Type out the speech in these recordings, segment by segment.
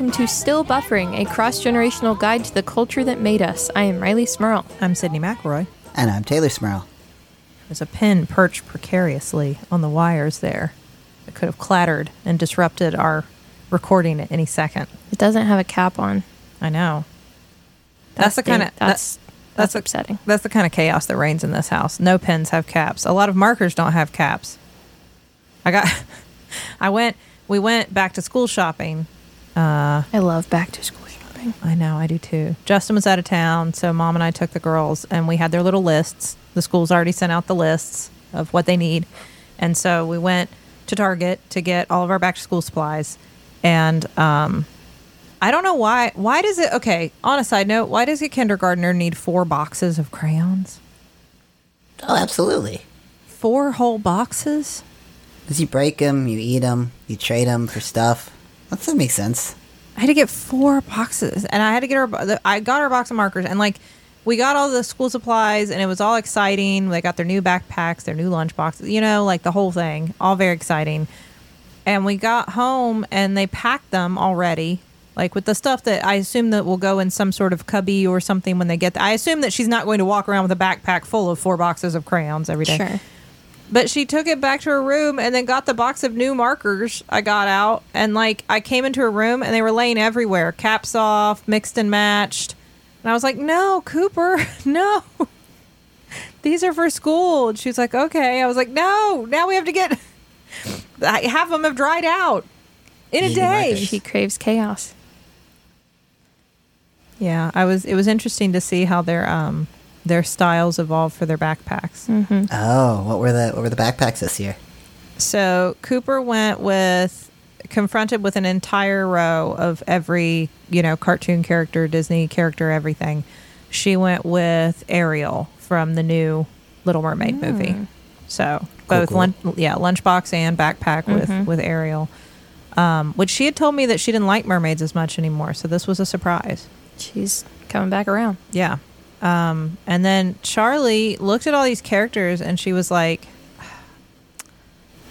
Hello and welcome to Still Buffering, a cross generational guide to the culture that made us. I am Rileigh Smirl. I'm Sydnee McElroy. And I'm Teylor Smirl. There's a pin perched precariously on the wires there It could have clattered and disrupted our recording at any second. It doesn't have a cap on. I know. That's, the kind of that's that's, upsetting. That's the kind of chaos that reigns in this house. No pens have caps. A lot of markers don't have caps. I got. I went. We went back to school shopping. Uh, I love back to school shopping. I know. I do too. Justin was out of town, so mom and I took the girls, and we had their little lists. The school's already sent out the lists of what they need, and so we went to Target to get all of our back to school supplies. And um, I don't know why. Why does it? Okay. On a side note, why does a kindergartner need four boxes of crayons? Oh, absolutely. Four whole boxes. Because you break them, you eat them, you trade them for stuff. That that make sense. I had to get four boxes, and I had to get our. I got our box of markers, and like we got all the school supplies, and it was all exciting. They got their new backpacks, their new lunch boxes, you know, like the whole thing, all very exciting. And we got home, and they packed them already like with the stuff that I assume that will go in some sort of cubby or something when they get. Th- I assume that she's not going to walk around with a backpack full of four boxes of crayons every day. Sure. But she took it back to her room and then got the box of new markers I got out and like I came into her room and they were laying everywhere, caps off, mixed and matched. And I was like, "No, Cooper, no." These are for school. And she was like, "Okay." I was like, "No, now we have to get half of them have dried out in a day." She craves chaos. Yeah, I was. It was interesting to see how their um their styles evolved for their backpacks. Mm-hmm. Oh, what were the what were the backpacks this year? So Cooper went with confronted with an entire row of every you know cartoon character, Disney character, everything. She went with Ariel from the new Little Mermaid Mm. movie. So both cool. Lun- yeah lunchbox and backpack with Mhm. with Ariel. Um, which she had told me that she didn't like mermaids as much anymore, so this was a surprise. She's coming back around. Yeah. Um, and then Charlie looked at all these characters and she was like,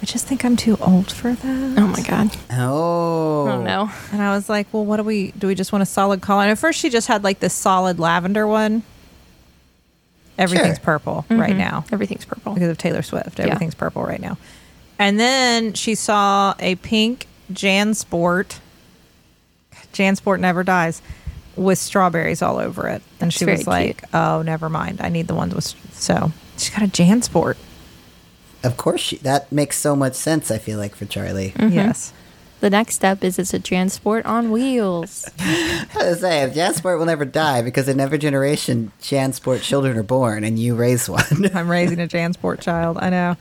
I just think I'm too old for that. Oh my god. Oh, Oh no. And I was like, well, what do we do? We just want a solid color. And at first, she just had like this solid lavender one. Everything's Sure. purple right Mhm. now Everything's purple. because of Taylor Swift. Yeah. Everything's purple right now. And then she saw a pink JanSport. JanSport never dies with strawberries all over it. And That's she very was like, oh, never mind. I need the ones with. So she got a JanSport. Of course, she, that makes so much sense. I feel like for Charlie. Mhm. Yes. The next step is it's a transport on wheels. I was saying, Jansport will never die because in every generation, Jansport children are born, and you raise one. I'm raising a JanSport child. I know.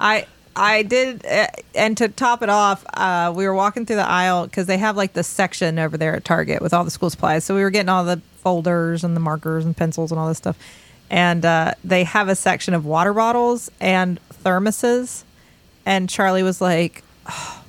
I I did, uh, and to top it off, uh, we were walking through the aisle because they have like the section over there at Target with all the school supplies. So we were getting all the folders and the markers and pencils and all this stuff. And uh, they have a section of water bottles and thermoses. And Charlie was like, "Oh,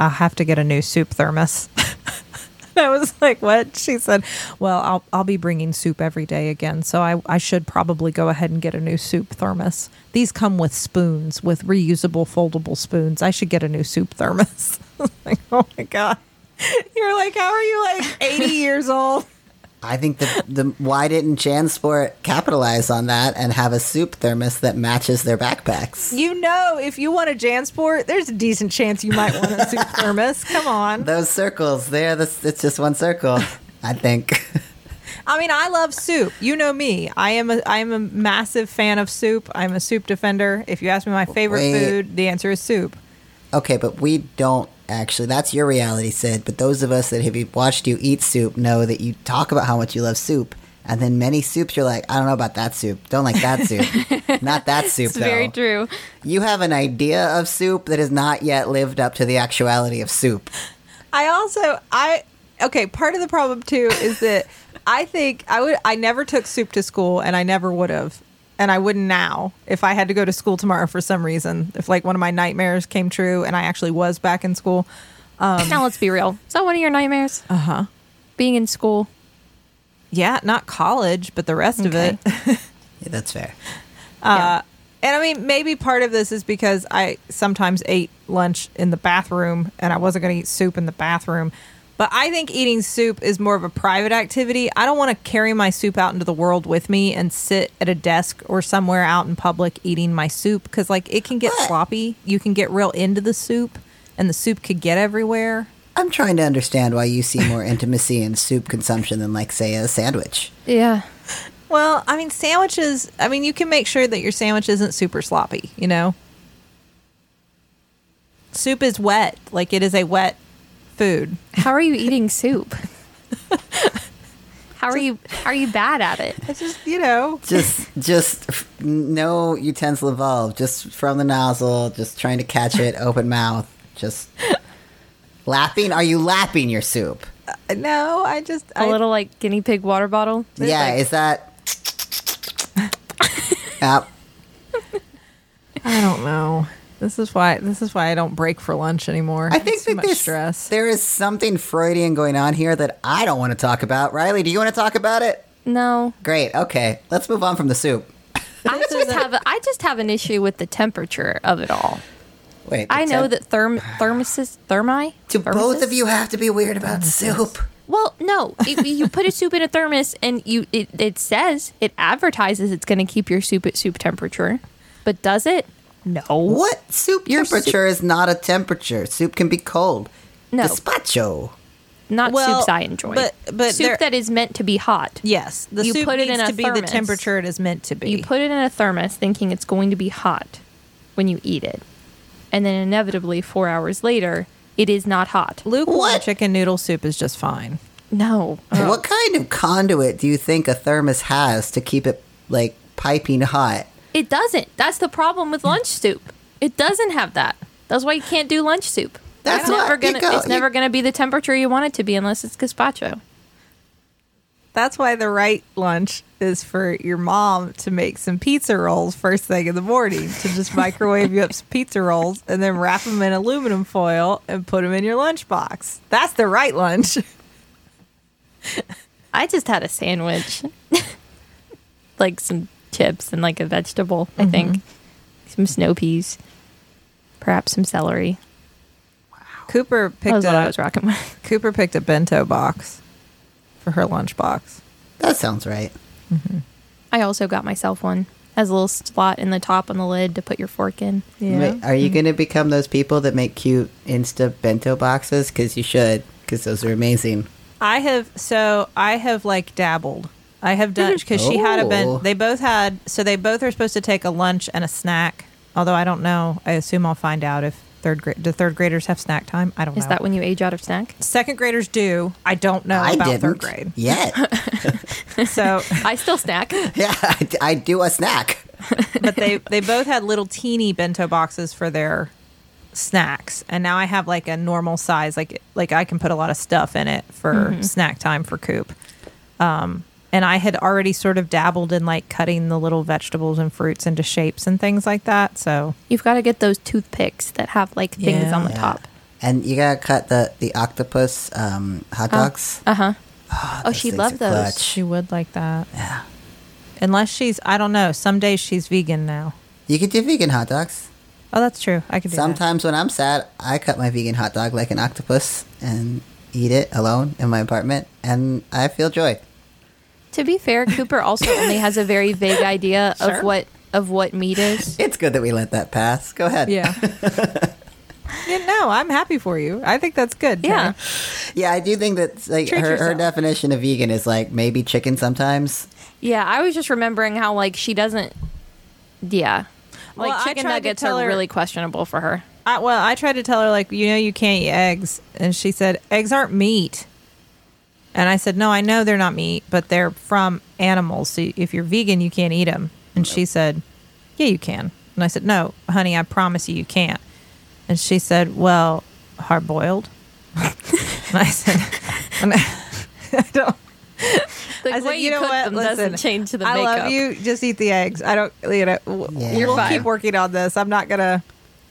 "I'll have to get a new soup thermos." I was like, "What?" She said, "Well, I'll I'll be bringing soup every day again, so I I should probably go ahead and get a new soup thermos. These come with spoons, with reusable foldable spoons. I should get a new soup thermos." Like, "Oh my god." You're like, "How are you like 80 years old?" I think the the why didn't Jansport capitalize on that and have a soup thermos that matches their backpacks? You know, if you want a JanSport, there's a decent chance you might want a soup thermos. Come on. Those circles, they're the, it's just one circle. I think. I mean, I love soup. You know me. I am a I am a massive fan of soup. I'm a soup defender. If you ask me my favorite Wait. food, the answer is soup. Okay, but we don't actually. That's your reality, Sid. But those of us that have watched you eat soup know that you talk about how much you love soup, and then many soups you're like, I don't know about that soup. Don't like that soup. not that soup It's though. very true. You have an idea of soup that has not yet lived up to the actuality of soup. I also I okay, part of the problem too is that I think I would I never took soup to school and I never would have. And I wouldn't now if I had to go to school tomorrow for some reason. If like one of my nightmares came true and I actually was back in school. now let's be real. Is that one of your nightmares? Uh-huh. Being in school. Yeah, not college, but the rest of it. Yeah, that's fair. Uh, and I mean, maybe part of this is because I sometimes ate lunch in the bathroom and I wasn't going to eat soup in the bathroom. But I think eating soup is more of a private activity. I don't want to carry my soup out into the world with me and sit at a desk or somewhere out in public eating my soup because, like, it can get What? sloppy. You can get real into the soup, and the soup could get everywhere. I'm trying to understand why you see more intimacy in soup consumption than, like, say, a sandwich. Yeah. Well, I mean, sandwiches, I mean, you can make sure that your sandwich isn't super sloppy, you know? Soup is wet. Like, it is a wet food. How are you eating soup? How are you how are you bad at it? It's just, you know, Just, just no utensil involved. Just from the nozzle, just trying to catch it, open mouth, just lapping. Are you lapping your soup? Uh, no, I just, A I, little like guinea pig water bottle. yeah, like- is that? Yep. I don't know. This is why, this is why I don't break for lunch anymore. I think It's too that much this, stress. there is something Freudian going on here that I don't want to talk about. Rileigh, do you want to talk about it? No. Great. Okay, let's move on from the soup. I just have a, I just have an issue with the temperature of it all. Wait, I know temp- that therm thermoses thermi Do both of you have to be weird about soup? Well, no. It, you put a soup in a thermos, and you it, it says it advertises it's going to keep your soup at soup temperature, but does it? No. What soup Your temperature is not a temperature? Soup can be cold. No. Gazpacho. Not Well, soups I enjoy. but- but soup that is meant to be hot. yes, the You soup put it needs in a to be the temperature it is meant to be. You put it in a thermos thinking it's going to be hot when you eat it. And then inevitably, four hours later, it is not hot. lukewarm chicken noodle soup is just fine. No. What oh. kind of conduit do you think a thermos has to keep it like piping hot? It doesn't. That's the problem with lunch soup. It doesn't have that. That's why you can't do lunch soup. That's it's never gonna go- it's never gonna be the temperature you want it to be unless it's gazpacho. That's why the right lunch is for your mom to make some pizza rolls first thing in the morning to just microwave you up some pizza rolls and then wrap them in aluminum foil and put them in your lunchbox. That's the right lunch. I just had a sandwich. like some chips and like a vegetable, I mm-hmm. think. Some snow peas. Perhaps some celery. Wow. Cooper That picked was what I a was rocking with. Cooper picked a bento box for her lunchbox. That sounds right. Mm-hmm. I also got myself one. Has a little slot in the top on the lid to put your fork in. Yeah. Wait, are you mm-hmm. going to become those people that make cute Insta bento boxes? Because you should, because those are amazing. I have so I have like dabbled. I have done because she had a Oh. bent. They both had so they both are supposed to take a lunch and a snack. Although I don't know. I assume I'll find out if third grade do third graders have snack time. I don't know. Is that when you age out of snack? second graders do? I don't know I about didn't third grade. yet. So, I still snack. yeah, I, I do a snack. but they they both had little teeny bento boxes for their snacks, and now I have like a normal size. Like like I can put a lot of stuff in it for snack time for Coop. Um, and I had already sort of dabbled in like cutting the little vegetables and fruits into shapes and things like that. So You've got to get those toothpicks that have like things Yeah. on the Yeah. top. And you gotta cut the the octopus um, hot dogs. Uh huh. Oh, Oh, she'd love those. clutch. she would like that, Yeah, unless she's I don't know. Some days she's vegan now. you could do vegan hot dogs. Oh, that's true. I could do that. Sometimes when I'm sad, I cut my vegan hot dog like an octopus and eat it alone in my apartment, and I feel joy. To be fair, Cooper also only has a very vague idea Sure. of what of what meat is. It's good that we let that pass. Go ahead. Yeah. yeah. No, I'm happy for you. I think that's good. Yeah. Trey. Yeah, I do think that like Treat her, her definition of vegan is like maybe chicken sometimes. Yeah, I was just remembering how like she doesn't. Yeah, like Well, chicken nuggets are her- really questionable for her. I, well, I tried to tell her like, you know, you can't eat eggs, and she said eggs aren't meat. And I said, no, I know they're not meat, but they're from animals. So if you're vegan, you can't eat them. And she said, yeah, you can. And I said, no, honey, I promise you, you can't. And she said, well, hard boiled. and I said, and I, I don't. The I said, way you, cook what? doesn't change the I makeup. love you. Just eat the eggs. I don't. You know, Yeah. You're we'll fine. keep working on this. I'm not gonna.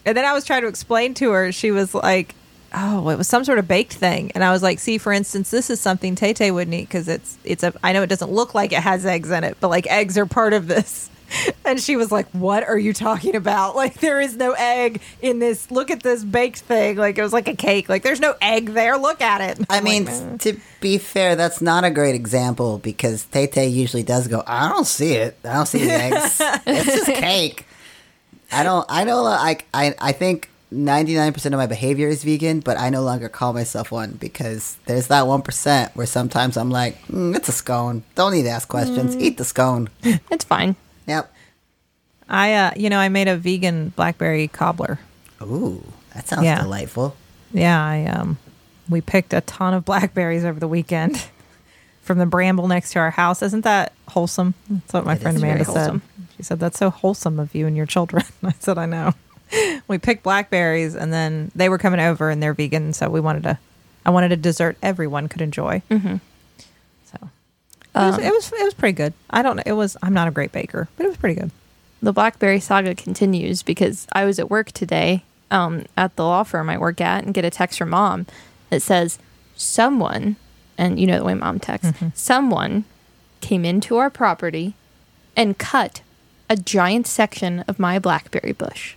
And then I was trying to explain to her. She was like, "Oh, it was some sort of baked thing." And I was like, "See, for instance, this is something Tay Tay wouldn't eat because it's it's a. I know it doesn't look like it has eggs in it, but like eggs are part of this." And she was like, "What are you talking about? Like there is no egg in this. Look at this baked thing. Like it was like a cake. Like there's no egg there. Look at it." I I'm mean, like, to be fair, that's not a great example because Tay Tay usually does go, I don't see it. I don't see the eggs. it's just cake. I don't, I know, like, I, I think 99% of my behavior is vegan, but I no longer call myself one because there's that 1% where sometimes I'm like, mm, it's a scone. Don't need to ask questions. Mm. Eat the scone. It's fine. Yep. I, uh, you know, I made a vegan blackberry cobbler. Ooh, that sounds Yeah. delightful. Yeah, I um, we picked a ton of blackberries over the weekend from the bramble next to our house. Isn't that wholesome? That's what my It friend Amanda said. She said that's so wholesome of you and your children. I said I know. we picked blackberries, and then they were coming over, and they're vegan, so we wanted to. I wanted a dessert everyone could enjoy. Mm-hmm. So it, was, Um, it was it was pretty good. I don't know. It was. I'm not a great baker, but it was pretty good. the Blackberry saga continues because I was at work today um, at the law firm I work at and get a text from mom that says, Someone, and you know the way mom texts, someone came into our property and cut a giant section of my Blackberry bush.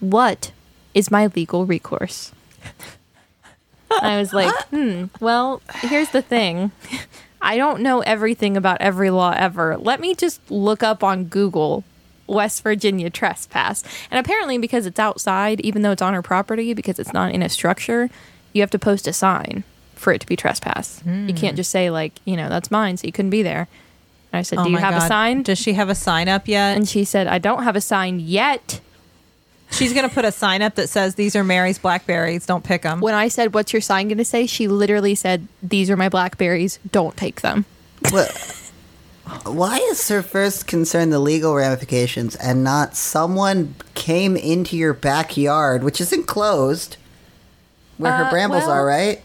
What is my legal recourse? I was like, hmm, well, here's the thing. I don't know everything about every law ever. Let me just look up on Google West Virginia trespass. And apparently, because it's outside, even though it's on her property, because it's not in a structure, you have to post a sign for it to be trespass. You can't just say, like, you know, that's mine, so you couldn't be there. And I said, Oh Do you have a sign? Does she have a sign up yet? And she said, I don't have a sign yet. She's gonna put a sign up that says these are Mary's blackberries. Don't pick them. When I said, What's your sign going to say? She literally said, These are my blackberries. Don't take them. What? Why is her first concern the legal ramifications and not someone came into your backyard, which is enclosed, where her Uh, brambles well, are, right?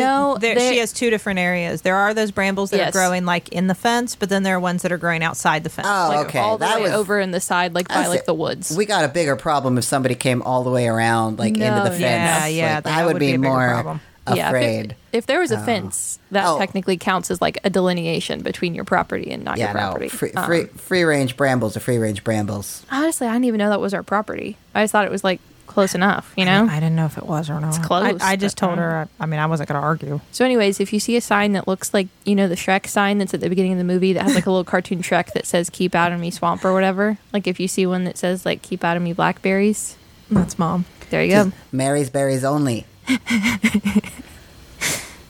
No, there, they- she has two different areas. There are those brambles that Yes. are growing like in the fence, but then there are ones that are growing outside the fence. Oh, like okay. all the that way was over in the side, like by like it. the woods. We got a bigger problem if somebody came all the way around, like into the fence. yeah, yeah, Like, that I would, would be, be a more problem. Yeah, if it- afraid. if, there was a fence, that Oh. technically counts as like a delineation between your property and not yeah, your no. property. Free, Um, free, free range brambles are free range brambles. honestly, I didn't even know that was our property. I just thought it was like close enough, you know. I didn't know if it was or not. It's close, I, I just but, told her. I, I mean, I wasn't going to argue. so, anyways, if you see a sign that looks like you know the Shrek sign that's at the beginning of the movie that has like a little cartoon Shrek that says "Keep out of me, swamp" or whatever, like if you see one that says like "Keep out of me, blackberries," That's mom. there you go. Mary's berries only.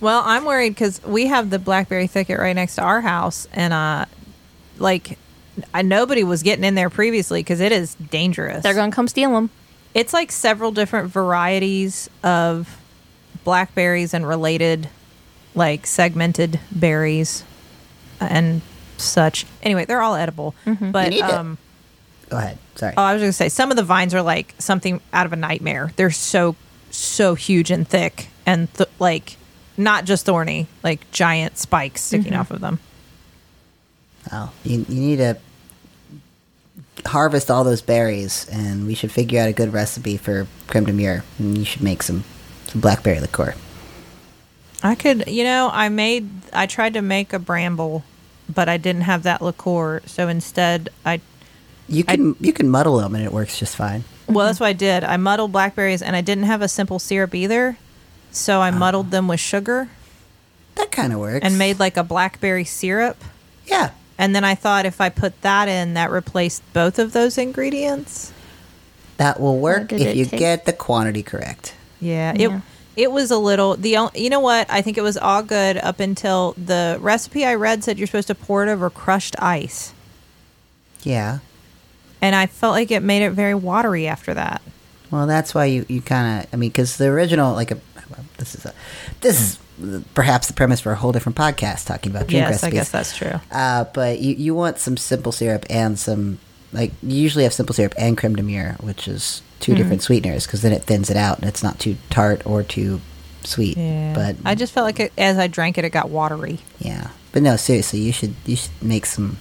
Well, I'm worried because we have the blackberry thicket right next to our house, and uh, like, I, nobody was getting in there previously because it is dangerous. They're gonna come steal them. It's like several different varieties of blackberries and related, like segmented berries and such. Anyway, they're all edible. But You need to- um, Go ahead. Sorry. oh, I was going to say some of the vines are like something out of a nightmare. They're so so huge and thick and th- like not just thorny, like giant spikes sticking off of them. Oh, you, you need to harvest all those berries, and we should figure out a good recipe for creme de mure. And you should make some some blackberry liqueur. I could, you know, I made, I tried to make a bramble, but I didn't have that liqueur. So instead, I, You can you can muddle them, and it works just fine. well, that's what I did. I muddled blackberries and I didn't have a simple syrup either. So I uh-huh. muddled them with sugar That kind of works. and made like a blackberry syrup. yeah. And then I thought if I put that in, that replaced both of those ingredients. That will work if you taste? get the quantity correct. Yeah, Yeah. it it was a little the on- you know what I think it was all good up until the recipe I read said you're supposed to pour it over crushed ice, Yeah. and I felt like it made it very watery after that. Well, that's why you, you kind of I mean because the original like a this is a this is perhaps the premise for a whole different podcast talking about drink yes, I guess that's true. Uh, but you, you want some simple syrup and some like you usually have simple syrup and creme de mure, which is 2 Mm-hmm. different sweeteners because then it thins it out and it's not too tart or too sweet. Yeah, But I just felt like it, as I drank it, it got watery. yeah, but no, seriously, you should you should make some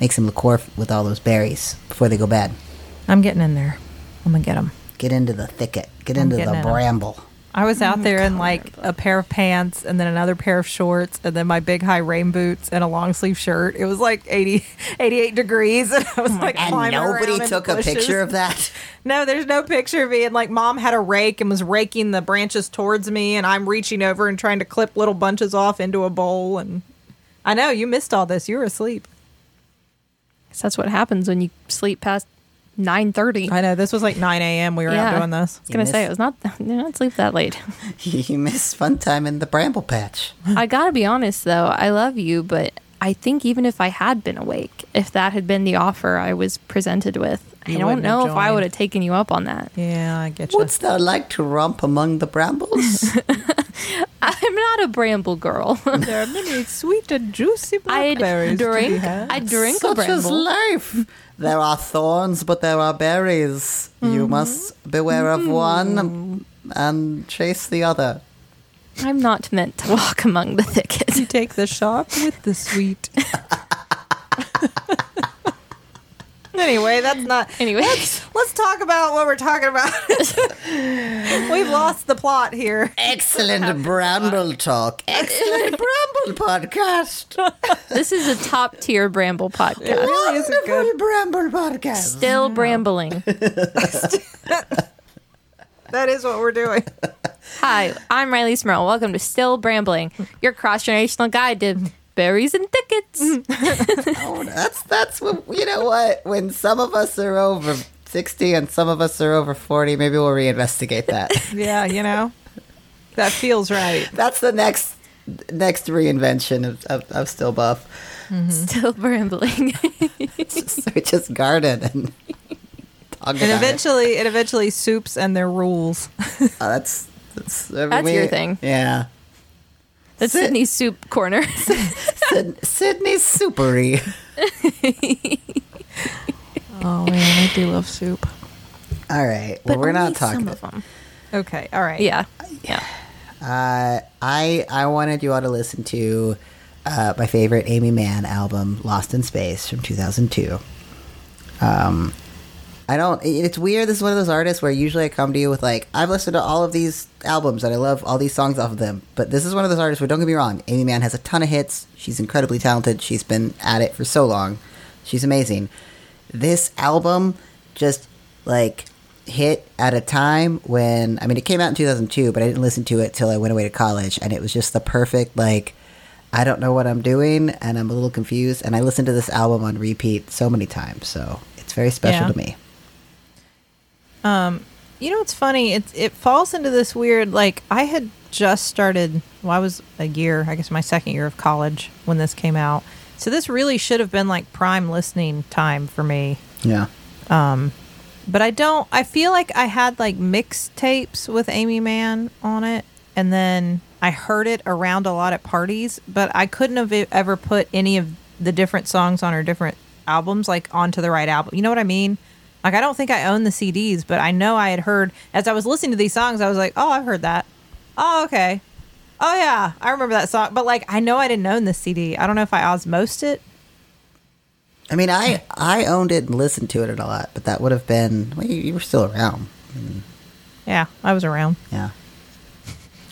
make some liqueur with all those berries before they go bad. I'm getting in there. I'm gonna get them. Get into the thicket. Get I'm into the 'em. Bramble. I was out oh there in like a pair of pants and then another pair of shorts and then my big high rain boots and a long sleeve shirt. It was like 80, 88 degrees and I was oh like And climbing nobody took a picture of that. No, there's no picture of me. And like mom had a rake and was raking the branches towards me and I'm reaching over and trying to clip little bunches off into a bowl and I know you missed all this. You were asleep. So that's what happens when you sleep past nine thirty. I know this was like 9 a.m. We were out doing this. I was gonna You say it was not. Did not sleep that late. you miss fun time in the bramble patch. I gotta be honest though. I love you, but I think even if I had been awake, if that had been the offer I was presented with, You I don't know if I would have taken you up on that. Yeah, I get you. Wouldst thou like to romp among the brambles? I'm not a bramble girl. there are many sweet and juicy I blackberries. to be drink. had. I drink a Such is life. There are thorns, but there are berries. You mm-hmm. must beware of mm-hmm. one and chase the other. I'm not meant to walk among the thicket. You take the sharp with the sweet. anyway, that's not. Anyway, Let's talk about what we're talking about. We've lost the plot here. Excellent bramble talk. Excellent bramble podcast. this is a top tier bramble podcast. really is a Wonderful good- bramble podcast. Still brambling. That is what we're doing. Hi, I'm Rileigh Smirl. Welcome to Still Brambling, your cross generational guide to berries and thickets. Oh, that's that's what you know. What when some of us are over sixty and some of us are over forty, maybe we'll reinvestigate that. Yeah, you know, that feels right. that's the next next reinvention of, of, of still buff. Mm-hmm. Still brambling. So just garden and talk And about it. eventually, it eventually soups and their rules. Oh, that's that's, I mean, That's we- your thing. Yeah. That's Sit- Sydnee's soup corner. Syd- Sydnee's soupery. Oh man, I do love soup. All right. Well, we're not talking. Some of them. Okay, all right. Yeah. Yeah. Uh, I I wanted you all to listen to uh, my favorite Aimee Mann album, "Lost in Space" from 2002. Um, I don't. it- It's weird. This is one of those artists where usually I come to you with like I've listened to all of these albums and I love all these songs off of them. But this is one of those artists where don't get me wrong, Aimee Mann has a ton of hits. She's incredibly talented. She's been at it for so long. She's amazing. This album just like hit at a time when I mean it came out in 2002, but I didn't listen to it till I went away to college, and it was just the perfect like. I don't know what I'm doing, and I'm a little confused. And I listened to this album on repeat so many times, so it's very special Yeah. to me. Um, you know what's funny? It it falls into this weird like I had just started. Well, I was a year, I guess, my second year of college when this came out. So this really should have been like prime listening time for me. Yeah. Um, But I don't. I feel like I had like mixtapes with Aimee Mann on it, and then I heard it around a lot at parties. But I couldn't have ever put any of the different songs on her different albums like onto the right album. You know what I mean? Like I don't think I own the CDs, but I know I had heard as I was listening to these songs. I was like, oh, I've heard that. Oh, okay. Oh yeah, I remember that song. But like, I know I didn't own the CD. I don't know if I osmosed it. I mean, I I owned it and listened to it a lot, but that would have been well, you, you were still around. Yeah, I was around. Yeah.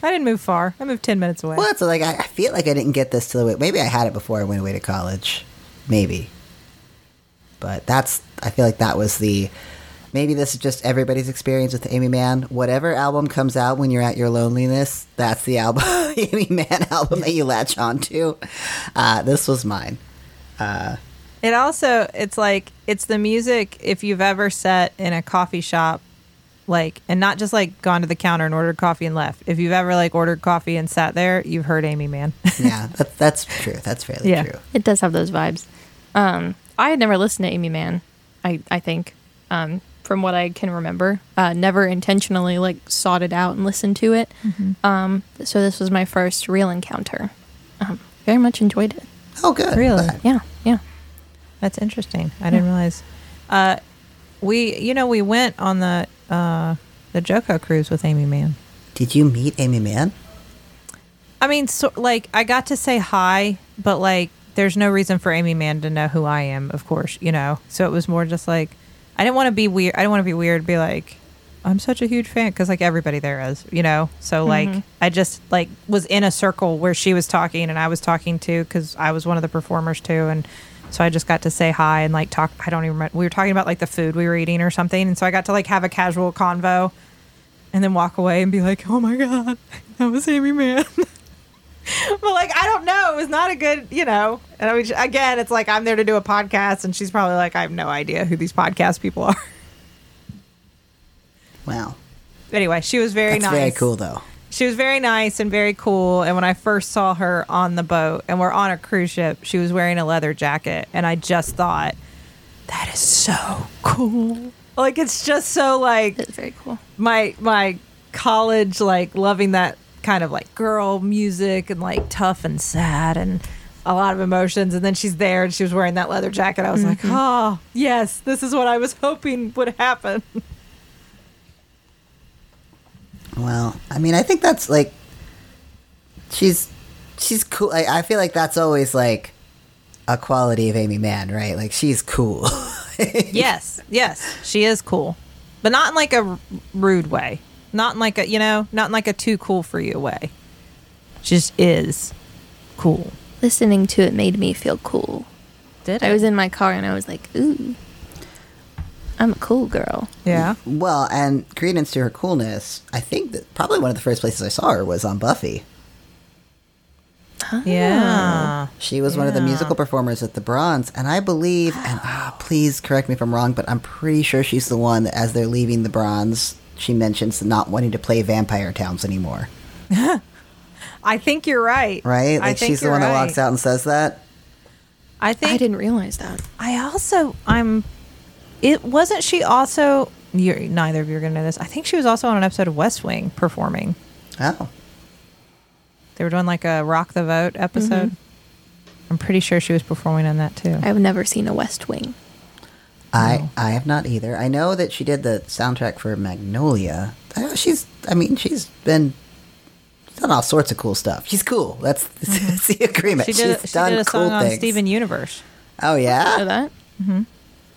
I didn't move far. I moved ten minutes away. Well, it's like I, I feel like I didn't get this till maybe I had it before I went away to college, maybe. But that's I feel like that was the maybe this is just everybody's experience with Aimee Mann. Whatever album comes out when you're at your loneliness, that's the album, Aimee Mann album that you latch onto. Uh, this was mine. It also it's like it's the music if you've ever sat in a coffee shop like and not just like gone to the counter and ordered coffee and left. If you've ever like ordered coffee and sat there, you've heard Aimee Mann. Yeah, that's that's true. That's fairly Yeah. true. It does have those vibes. Um, I had never listened to Aimee Mann. I I think um, from what I can remember, uh, never intentionally like sought it out and listened to it. Um, so this was my first real encounter. Um, very much enjoyed it. Oh, good. Really? Glad. Yeah, yeah. That's interesting. I didn't realize. Uh we you know, we went on the uh the JoCo cruise with Aimee Mann. Did you meet Aimee Mann? I mean, so like I got to say hi, but like there's no reason for Aimee Mann to know who I am, of course, you know. So it was more just like I didn't want to be weird. I didn't want to be weird. Be like, I'm such a huge fan because like everybody there is, you know. So mm-hmm. like I just like was in a circle where she was talking and I was talking too because I was one of the performers too, and so I just got to say hi and like talk. I don't even remember. We were talking about like the food we were eating or something, and so I got to like have a casual convo, and then walk away and be like, "Oh my god, that was Aimee Mann." but like I don't know, it was not a good, you know. And I mean, again, it's like I'm there to do a podcast, and she's probably like, I have no idea who these podcast people are. Wow. anyway, she was very That's nice. very cool, though. She was very nice and very cool. And when I first saw her on the boat and we're on a cruise ship, she was wearing a leather jacket. And I just thought, that is so cool. Like it's just so like It's very cool. my my college like loving that kind of like girl music and like tough and sad and a lot of emotions and then she's there and she was wearing that leather jacket i was like oh yes this is what i was hoping would happen Well, I mean, I think that's like she's she's cool. I, I feel like that's always like a quality of Aimee Mann, right? Like she's cool. yes yes she is cool but not in like a r- rude way not in like a you know not in like a too cool for you way. Just is cool. Listening to it made me feel cool. did I was in my car and I was like, ooh, I'm a cool girl. yeah. Well, and credence to her coolness, I think that probably one of the first places I saw her was on Buffy. yeah. She was one of the musical performers at the Bronze, and I believe, and ah, please correct me if I'm wrong, but I'm pretty sure she's the one that, as they're leaving the Bronze, she mentions not wanting to play Vampire Towns anymore. i think you're right Right? I Like think she's the you're one that walks out and says that. i think I didn't realize that. I also I'm it wasn't she also you're neither of you are gonna know this. I think she was also on an episode of West Wing performing. Oh. They were doing like a rock the vote episode. Mm-hmm. I'm pretty sure she was performing on that too. I've never seen a West Wing. I I have not either. I know that she did the soundtrack for Magnolia. I know she's. I mean, she's been done all sorts of cool stuff. She's cool. That's, that's the agreement. Mm-hmm. she did she's she done did a cool song on. Steven Universe. Oh Know yeah. that?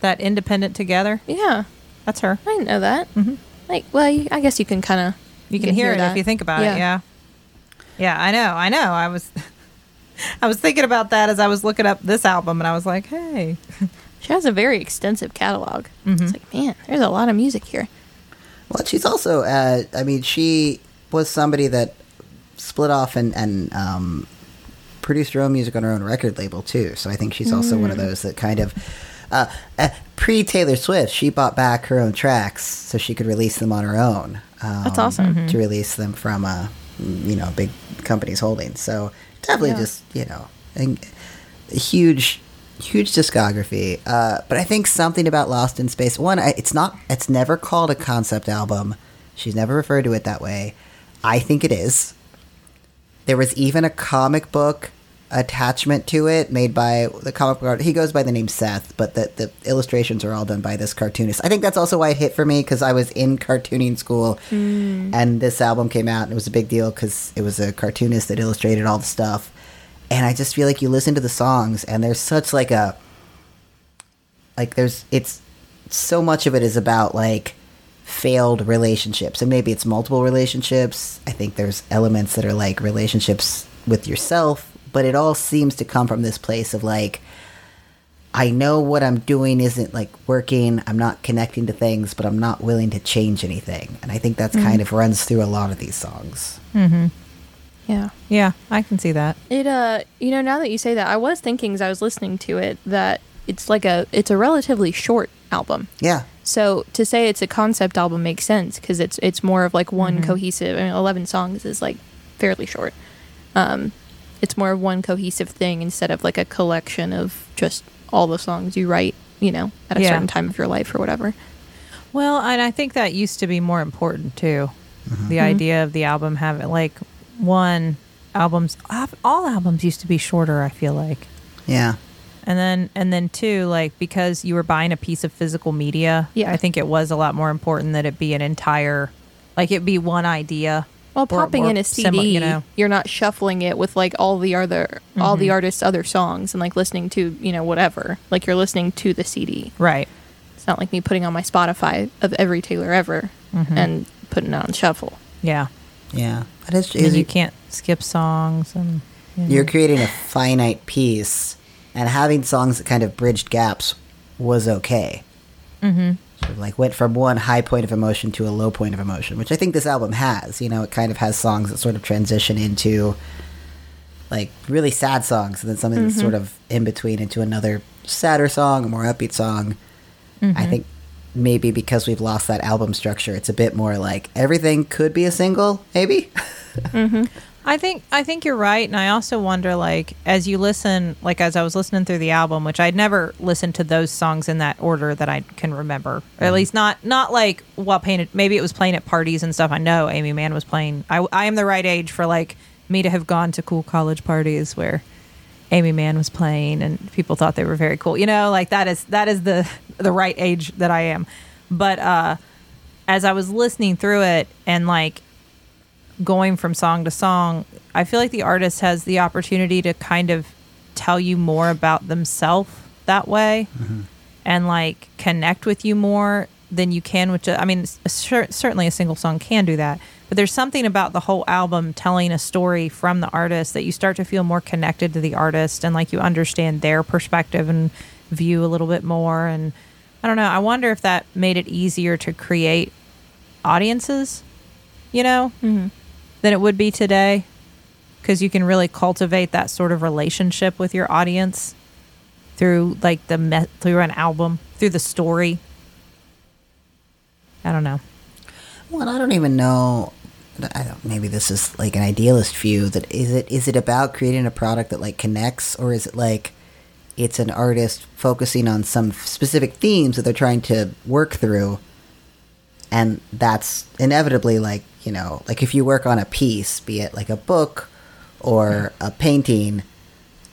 That independent together. Yeah, That's her. I didn't know that. Like, well, you, I guess you can kind of You can, hear, it if you think about it. Yeah. Yeah, I know. I know. I was I was thinking about that as I was looking up this album and I was like, "Hey, She has a very extensive catalog. It's like, man, there's a lot of music here. Well, she's also. Uh, I mean, she was somebody that split off and and um, produced her own music on her own record label too. So I think she's also one of Mm. those that kind of. Uh, uh, Pre Taylor Swift, she bought back her own tracks so she could release them on her own. Um, That's awesome. Mm-hmm. To release them from a, you know, big company's holding. So definitely Yeah. just you know, a, a huge, huge discography. Uh, but I think something about Lost in Space. One, I, it's not. It's never called a concept album. She's never referred to it that way. I think it is. There was even a comic book attachment to it made by the comic book art. He goes by the name Seth, but the, the illustrations are all done by this cartoonist. I think that's also why it hit for me because I was in cartooning school and this album came out and it was a big deal because it was a cartoonist that illustrated all the stuff. And I just feel like you listen to the songs and there's such like a like there's it's so much of it is about like failed relationships. And maybe it's multiple relationships. I think there's elements that are like relationships with yourself but it all seems to come from this place of like i know what i'm doing isn't like working. I'm not connecting to things but i'm not willing to change anything. And i think that's mm-hmm. kind of runs through a lot of these songs mm-hmm. Yeah. yeah, I can see that." It uh, you know, now that you say that, I was thinking as I was listening to it that it's like a it's a relatively short album. yeah So to say it's a concept album makes sense because it's it's more of like one Mm-hmm. cohesive. I mean, eleven songs is like fairly short. Um, it's more of one cohesive thing instead of like a collection of just all the songs you write. You know, at a Yeah. certain time of your life or whatever. Well, and I think that used to be more important too. The idea of the album having like one albums all albums used to be shorter, I feel like. yeah And then and then two, like because you were buying a piece of physical media, Yeah. I think it was a lot more important that it be an entire like it be one idea. Well, popping or in a semi- CD, you know. you're not shuffling it with like all the other all the mm-hmm. artists' other songs and like listening to you know whatever. Like you're listening to the CD. Right. It's not like me putting on my Spotify of every Taylor ever. Mm-hmm. and putting it on shuffle. Yeah. Yeah, but it's, And is you can't skip songs and you know. you're creating a finite piece, and having songs that kind of bridged gaps was okay. Mm-hmm. Sort of like went from one high point of emotion to a low point of emotion, which I think this album has. You know, it kind of has songs that sort of transition into like really sad songs, and then something that's sort of in between into another sadder song, a more upbeat song. I think maybe because we've lost that album structure, it's a bit more like everything could be a single, maybe. Mm-hmm. I think I think you're right, and I also wonder, like, as you listen, like as I was listening through the album, which I'd never listened to those songs in that order that I can remember, or at mm-hmm. least not not like while playing. Maybe it was playing at parties and stuff. I know Aimee Mann was playing. I I am the right age for like me to have gone to cool college parties where Aimee Mann was playing and people thought they were very cool. You know, like that is that is the the right age that I am. But uh as I was listening through it and like going from song to song, I feel like the artist has the opportunity to kind of tell you more about themselves that way and like connect with you more than you can with I mean certainly a single song can do that but there's something about the whole album telling a story from the artist that you start to feel more connected to the artist and like you understand their perspective and view a little bit more. And I don't know I wonder if that made it easier to create audiences you know mm-hmm. than it would be today. Because you can really cultivate that sort of relationship with your audience through like the me- through an album through the story. I don't know. Well, I don't even know. I don't, maybe this is like an idealist view. That is it. Is it about creating a product that like connects, or is it like it's an artist focusing on some specific themes that they're trying to work through, and that's inevitably like you know, like if you work on a piece, be it like a book or a painting,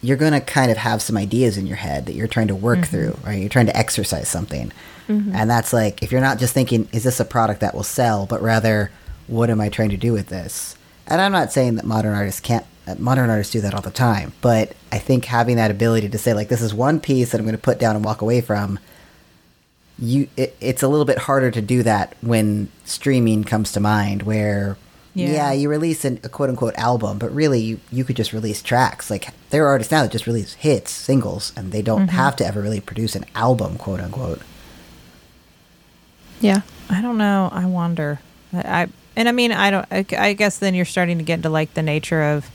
you're going to kind of have some ideas in your head that you're trying to work mm-hmm. through, right? You're trying to exercise something. Mm-hmm. And that's like, if you're not just thinking, is this a product that will sell, but rather, what am I trying to do with this? And I'm not saying that modern artists can't, modern artists do that all the time, but I think having that ability to say, like, this is one piece that I'm going to put down and walk away from, you, it, it's a little bit harder to do that when streaming comes to mind, where Yeah. yeah, you release an, a quote unquote album, but really you, you could just release tracks. Like there are artists now that just release hits, singles, and they don't mm-hmm. have to ever really produce an album, quote unquote. Yeah. i don't know i wonder i, I and i mean i don't I, I guess then you're starting to get into like the nature of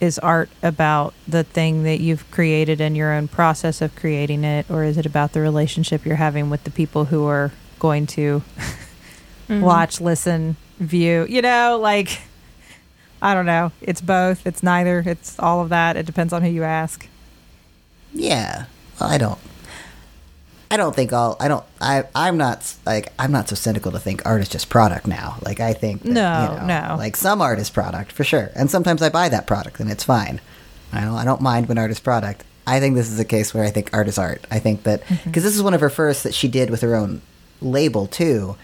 is art about the thing that you've created and your own process of creating it? Or is it about the relationship you're having with the people who are going to mm-hmm. watch listen view? You know like i don't know. It's both. It's neither. It's all of that. It depends on who you ask. Yeah, well, I don't. I don't think all. I don't. I. I'm not like. I'm not so cynical to think art is just product now. Like I think. That, No, you know, no. Like some art is product for sure, and sometimes I buy that product and it's fine. I don't. I don't mind when art is product. I think this is a case where I think art is art. I think that mm-hmm. because this is one of her first that she did with her own label too,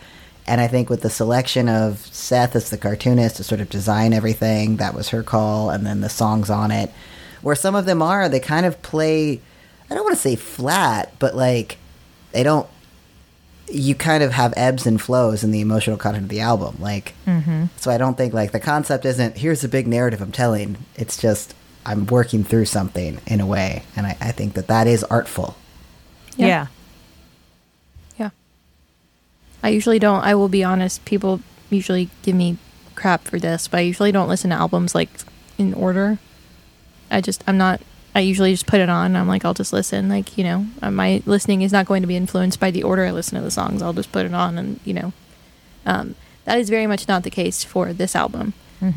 and I think with the selection of Seth as the cartoonist to sort of design everything, that was her call, and then the songs on it, where some of them are, they kind of play. I don't want to say flat, but like they don't. You kind of have ebbs and flows in the emotional content of the album, like. Mm-hmm. So I don't think like the concept isn't here's a big narrative I'm telling. It's just I'm working through something in a way, and I, I think that that is artful. Yeah. yeah. Yeah. I usually don't. I will be honest. People usually give me crap for this, but I usually don't listen to albums like in order. I just, I'm not, I usually just put it on. I'm like, I'll just listen. Like, you know, uh, my listening is not going to be influenced by the order I listen to the songs. I'll just put it on and, you know, um, that is very much not the case for this album.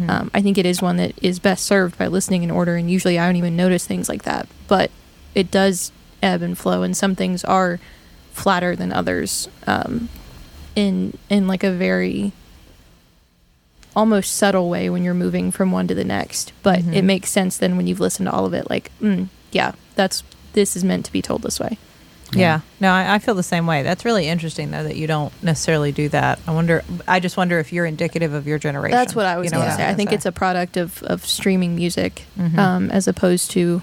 Um, I think it is one that is best served by listening in order, and usually I don't even notice things like that. But it does ebb and flow, and some things are flatter than others um, in in like a very almost subtle way when you're moving from one to the next. But it makes sense then when you've listened to all of it. Like, mm, yeah, that's this is meant to be told this way. Yeah. No, I, I feel the same way. That's really interesting, though, that you don't necessarily do that. I wonder. I just wonder if you're indicative of your generation. That's what I was You know going to I'm say. I think say. it's a product of, of streaming music Mhm. um, as opposed to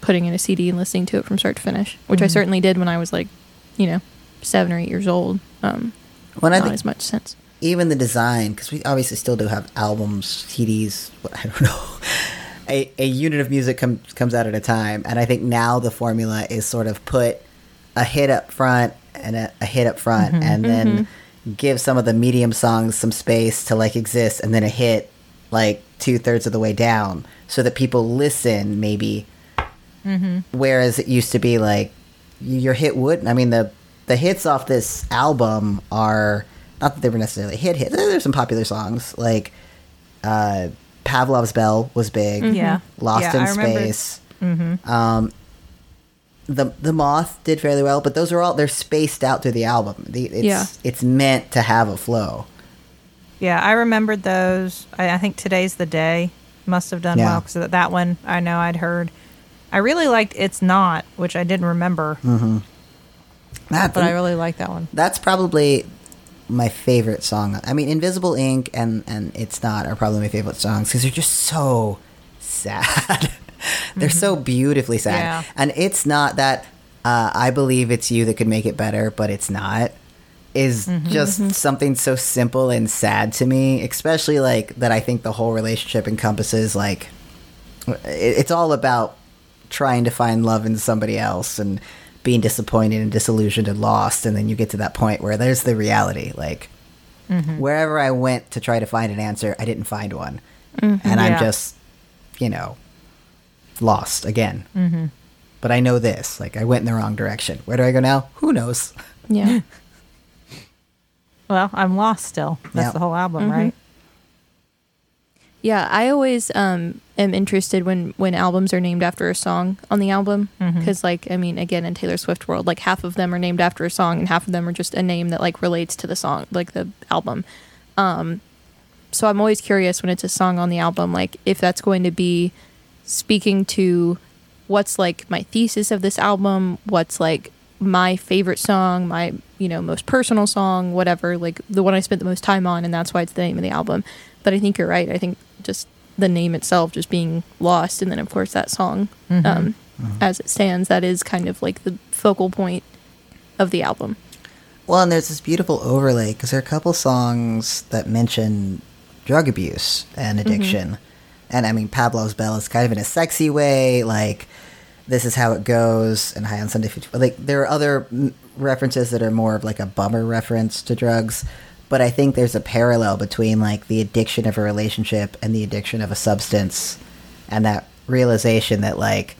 putting in a CD and listening to it from start to finish, which I Mhm. certainly did when I was like, you know, seven or eight years old. Um, When I not think as much sense. Even the design, because we obviously still do have albums, CDs. I don't know. A, a unit of music comes comes out at a time, and I think now the formula is sort of put a hit up front and a, a hit up front, mm-hmm. and then mm-hmm. give some of the medium songs some space to like exist, and then a hit like two thirds of the way down, so that people listen maybe mm-hmm. Whereas it used to be like your hit would. I mean the the hits off this album are not that they were necessarily hit hits. There's some popular songs like uh, Pavlov's Bell was big. Yeah. Lost Yeah, in I remember- Space. Um, the the Moth did fairly well, but those are all they're spaced out through the album. The, it's, Yeah. it's meant to have a flow. Yeah, I remembered those. I, I think today's the day must have done Yeah. well because that one I know I'd heard. I really liked "It's Not," which I didn't remember, That, but I really like that one. that's probably my favorite song. I mean, Invisible Ink and and It's Not are probably my favorite songs because they're just so sad. they're so mm-hmm. beautifully sad, Yeah. and it's not that. Uh, I believe it's you that could make it better, but it's not. Is mm-hmm. just mm-hmm. something so simple and sad to me, especially like that. I think the whole relationship encompasses like it's all about trying to find love in somebody else and being disappointed and disillusioned and lost and then you get to that point where there's the reality like mm-hmm. wherever i went to try to find an answer i didn't find one mm-hmm. and i'm Yeah. just you know lost again mm-hmm. but i know this like i went in the wrong direction where do i go now who knows Yeah. Well, I'm lost still. That's Yeah. the whole album, mm-hmm. right? Yeah, I always um, am interested when when albums are named after a song on the album because, like, I mean, again, in Taylor Swift world, like half of them are named after a song and half of them are just a name that like relates to the song, like the album. Um, so I'm always curious when it's a song on the album, like if that's going to be speaking to what's like my thesis of this album, what's like my favorite song, my you know most personal song, whatever, like the one I spent the most time on, and that's why it's the name of the album. But I think you're right. I think just the name itself just being lost, and then of course that song, mm-hmm. um, mm-hmm. as it stands, that is kind of like the focal point of the album. Well, and there's this beautiful overlay because there are a couple songs that mention drug abuse and mm-hmm. addiction. And I mean, Pavlov's Bell is kind of in a sexy way, like, this is how it goes, and High on Sunday. 50 Like, there are other references that are more of like a bummer reference to drugs. But I think there's a parallel between like the addiction of a relationship and the addiction of a substance, and that realization that like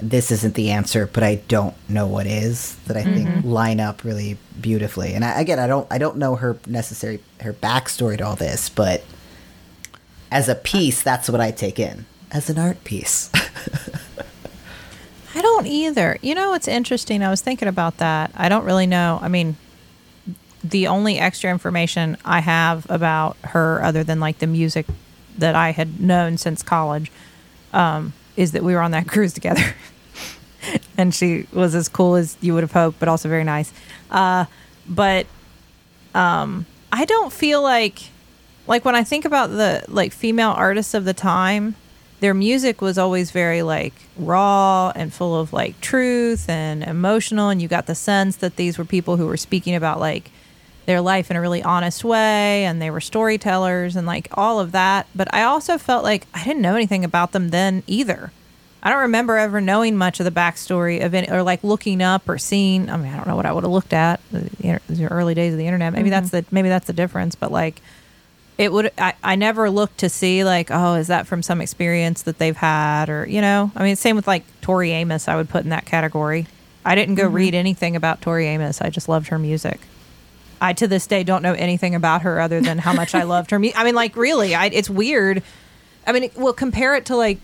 this isn't the answer, but I don't know what is that I think mm-hmm. line up really beautifully. And I, again, I don't I don't know her necessary her backstory to all this, but as a piece, that's what I take in as an art piece. I don't either. You know what's interesting? I was thinking about that. I don't really know. I mean, the only extra information I have about her, other than like the music that I had known since college, um, is that we were on that cruise together. and she was as cool as you would have hoped, but also very nice. Uh, but um, I don't feel like like when I think about the like female artists of the time, their music was always very like raw and full of like truth and emotional and you got the sense that these were people who were speaking about like their life in a really honest way and they were storytellers and like all of that. But i also felt like i didn't know anything about them then either. I don't remember ever knowing much of the backstory of any or like looking up or seeing i mean i don't know what i would have looked at uh, the, the early days of the internet. Maybe mm-hmm. that's the maybe that's the difference but like it would I, I never looked to see like oh is that from some experience that they've had or you know? I mean same with like tori amos i would put in that category. I didn't go mm-hmm. read anything about tori amos. I just loved her music i to this day don't know anything about her other than how much i loved her i mean like really I, it's weird i mean well compare it to like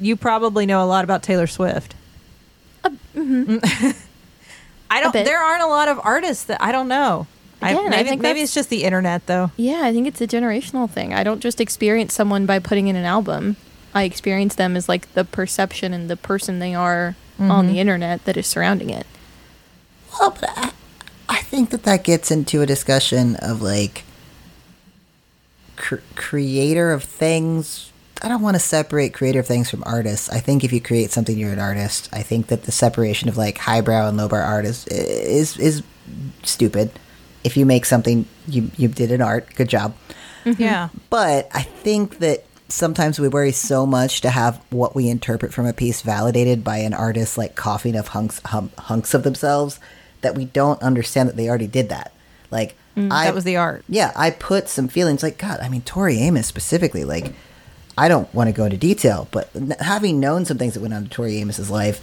you probably know a lot about taylor swift uh, mm-hmm. i don't bit. there aren't a lot of artists that i don't know Again, I maybe, think maybe it's just the internet though Yeah, I think it's a generational thing. I don't just experience someone by putting in an album. I experience them as like the perception and the person they are on the mm-hmm. internet that is surrounding it. Well, but I, I think that that gets into a discussion of like cr- creator of things. I don't want to separate creator of things from artists. I think if you create something, you're an artist. I think that the separation of like highbrow and lowbrow art is is, is stupid. if you make something, you you did an art. Good job. Mm-hmm. Yeah. But I think that sometimes we worry so much to have what we interpret from a piece validated by an artist like coughing of hunks hum, hunks of themselves that we don't understand that they already did that. Like mm, I that was the art. yeah, I put some feelings like God. I mean, Tori Amos specifically. Like, I don't want to go into detail, but having known some things that went on in Tori Amos's life,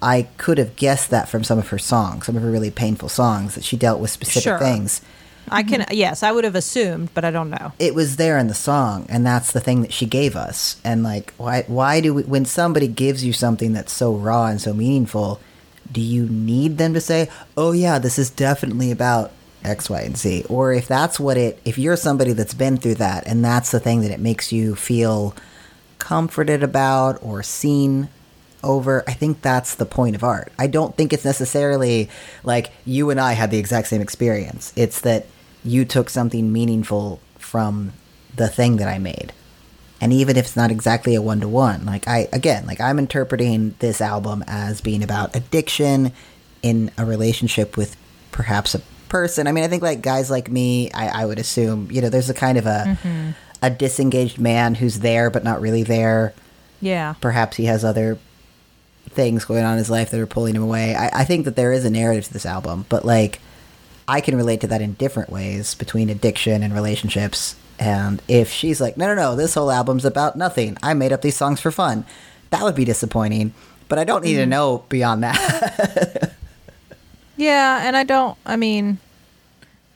I could have guessed that from some of her songs, some of her really painful songs that she dealt with specific Sure. things. I can yes, I would have assumed, but I don't know. It was there in the song, and that's the thing that she gave us. And like, why? Why do we? When somebody gives you something that's so raw and so meaningful, do you need them to say, "Oh yeah, this is definitely about X, Y, and Z"? Or if that's what it, if you're somebody that's been through that, and that's the thing that it makes you feel comforted about or seen over, I think that's the point of art. I don't think it's necessarily like you and I had the exact same experience. It's that you took something meaningful from the thing that I made. And even if it's not exactly a one to one, like I, again, like I'm interpreting this album as being about addiction in a relationship with perhaps a person. I mean, I think like guys like me, I, I would assume, you know, there's a kind of a, mm-hmm. a disengaged man who's there but not really there Yeah. perhaps he has other things going on in his life that are pulling him away. I, I think that there is a narrative to this album, but like I can relate to that in different ways between addiction and relationships. And if she's like, no, no, no, this whole album's about nothing. I made up these songs for fun. That would be disappointing. But I don't need to mm-hmm. know beyond that. Yeah, and I don't I mean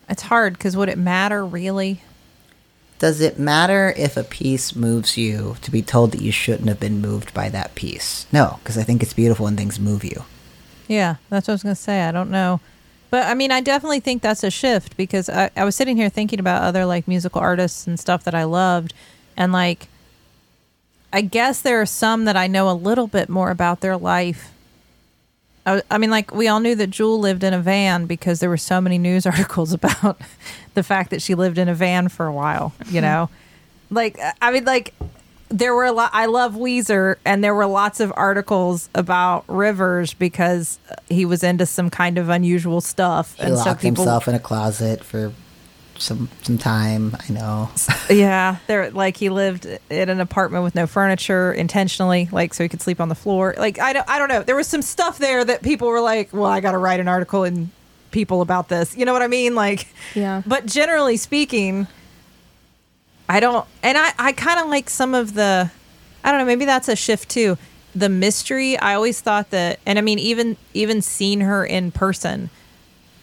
it's hard because would it matter really? Does it matter if a piece moves you to be told that you shouldn't have been moved by that piece? No, because I think it's beautiful when things move you. Yeah, that's what I was going to say. I don't know. But I mean, I definitely think that's a shift because I, I was sitting here thinking about other like musical artists and stuff that I loved. And like, I guess there are some that I know a little bit more about their life. I, I mean, like, we all knew that Jewel lived in a van because there were so many news articles about the fact that she lived in a van for a while, you know? like, I mean, like, there were a lot. I love Weezer, and there were lots of articles about Rivers because he was into some kind of unusual stuff, He and locked so people, himself in a closet for some some time. I know. yeah, there like he lived in an apartment with no furniture intentionally, like so he could sleep on the floor. Like I don't, I don't know. There was some stuff there that people were like, "Well, I got to write an article and People about this." You know what I mean? Like, Yeah. But generally speaking, I don't, and I, I kind of like some of the, I don't know, maybe that's a shift too. The mystery. I always thought that, and I mean, even even seeing her in person,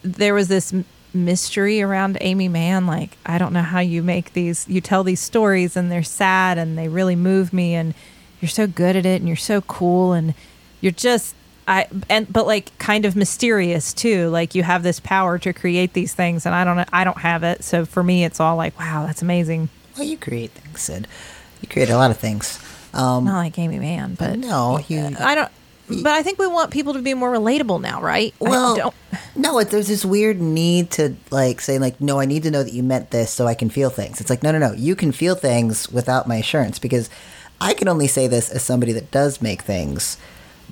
there was this mystery around Aimee Mann. Like, I don't know how you make these, you tell these stories and they're sad and they really move me, and you're so good at it and you're so cool and you're just. I and but like kind of mysterious too. Like you have this power to create these things, and I don't I don't have it. So for me, it's all like, wow, that's amazing. Well, you create things, Sid. You create a lot of things. Um, Not like Aimee Mann, but no, you. I don't. But I think we want people to be more relatable now, right? Well, don't- no, it, there's this weird need to like say like, no, I need to know that you meant this so I can feel things. It's like, no, no, no, you can feel things without my assurance because I can only say this as somebody that does make things.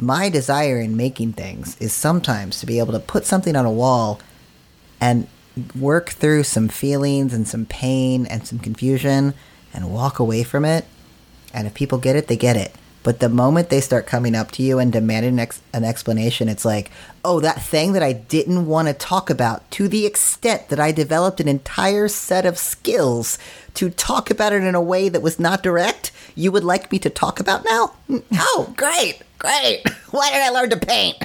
My desire in making things is sometimes to be able to put something on a wall and work through some feelings and some pain and some confusion and walk away from it. And if people get it, they get it. But the moment they start coming up to you and demanding an, ex- an explanation, it's like, oh, that thing that I didn't want to talk about to the extent that I developed an entire set of skills to talk about it in a way that was not direct, you would like me to talk about now? Oh, great, great. Why did I learn to paint?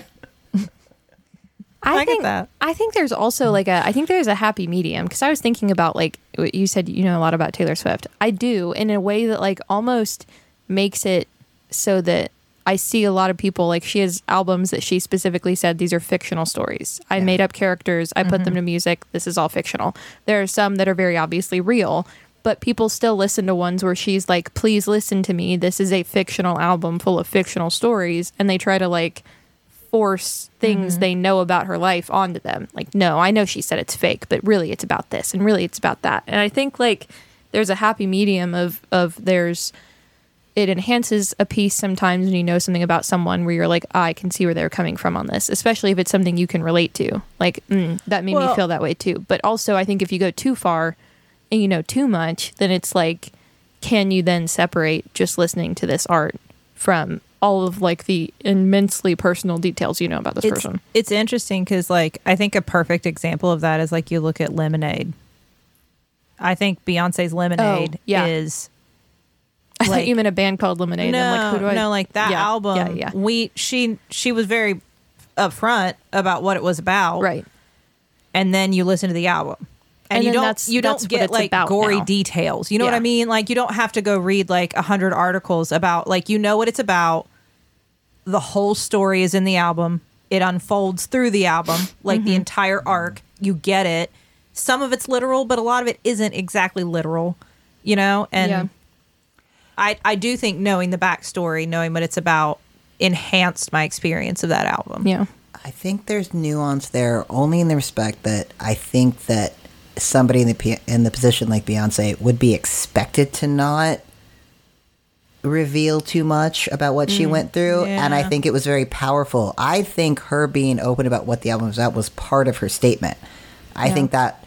I, I think that. I think there's also mm-hmm. like a I think there's a happy medium because I was thinking about like you said you know a lot about Taylor Swift. I do in a way that like almost makes it so that I see a lot of people like she has albums that she specifically said these are fictional stories. I made up characters, I put them mm-hmm. to music. This is all fictional. There are some that are very obviously real, but people still listen to ones where she's like, "Please listen to me. This is a fictional album full of fictional stories," and they try to like force things they know about her life onto them. Like, no, I know she said it's fake, but really it's about this and really it's about that. And I think like there's a happy medium of of there's it enhances a piece sometimes when you know something about someone where you're like, "Ah, I can see where they're coming from on this, especially if it's something you can relate to. Like, mm, that made me feel that way too. But also, I think if you go too far and you know too much, then it's like, can you then separate just listening to this art from all of like the immensely personal details you know about this it's, person? it's interesting because like i think a perfect example of that is like you look at lemonade i think beyonce's lemonade Oh, yeah. is I thought like- you meant a band called Lemonade. no, I'm like, who do I? no, like that Yeah, album. Yeah, yeah. We she she was very upfront about what it was about, Right. And then you listen to the album, and, And you don't that's- you don't get like about gory now. details. You know what I mean? Like you don't have to go read like a hundred articles about like you know what it's about. The whole story is in the album. It unfolds through the album, like Mm-hmm. the entire arc. You get it. Some of it's literal, but a lot of it isn't exactly literal. You know, and. Yeah. I, I do think knowing the backstory, knowing what it's about, enhanced my experience of that album. Yeah. I think there's nuance there only in the respect that I think that somebody in the in the position like Beyonce would be expected to not reveal too much about what she mm, went through and I think it was very powerful. I think her being open about what the album was about was part of her statement. I think that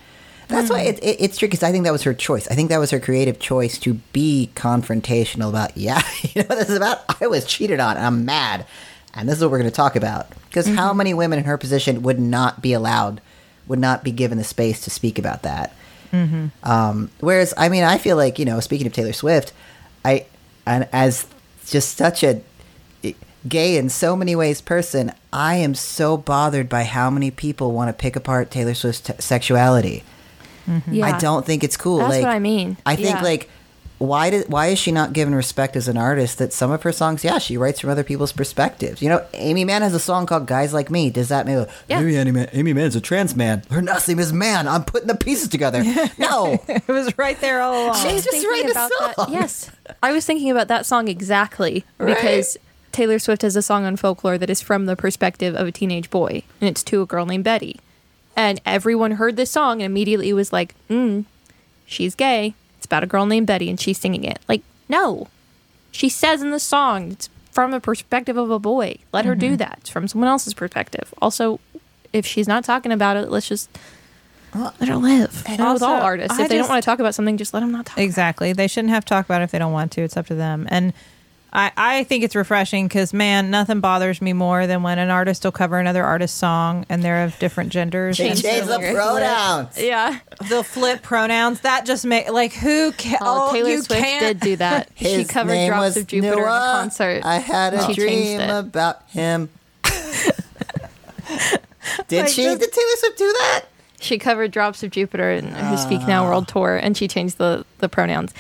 that's why hmm. it, it, it's tricky because I think that was her choice. I think that was her creative choice to be confrontational about, yeah, you know what this is about? I was cheated on and I'm mad. And this is what we're going to talk about. Because how mm-hmm. many women in her position would not be allowed, would not be given the space to speak about that? Um, whereas, I mean, I feel like, you know, speaking of Taylor Swift, I, and as just such a gay in so many ways person, I am so bothered by how many people want to pick apart Taylor Swift's t- sexuality. Yeah. I don't think it's cool. That's like, what I mean. I think Yeah. like why did why is she not given respect as an artist that some of her songs, yeah, she writes from other people's perspectives. You know, Aimee Mann has a song called Guys Like Me. Does that mean Yeah. maybe Aimee, Man, Aimee Mann's a trans man? Her last name is Man. I'm putting the pieces together. No. It was right there all along. I was just thinking write a about that. song. Yes, I was thinking about that song exactly Right. because Taylor Swift has a song on folklore that is from the perspective of a teenage boy, and it's to a girl named Betty. And everyone heard this song and immediately was like, "Mm, she's gay. It's about a girl named Betty, and she's singing it." Like, no, she says in the song it's from a perspective of a boy. Let her do mm-hmm. that. It's from someone else's perspective. Also, if she's not talking about it, let's just. Let her live. And with all artists, I if they don't want to talk about something, just let them not talk. about it. Exactly. They shouldn't have to talk about it if they don't want to. It's up to them. And I, I think it's refreshing because, man, nothing bothers me more than when an artist will cover another artist's song and they're of different genders. They and Change change the the pronouns. Yeah. they'll flip pronouns. That just make like who can? Oh, Oh, Taylor you Swift can't. did do that. she covered name Drops was of Jupiter in a concert. I had a She dream about him. Did Like, she? just- Did Taylor Swift do that? She covered Drops of Jupiter in her Speak Ah. Now World Tour, and she changed the, the pronouns.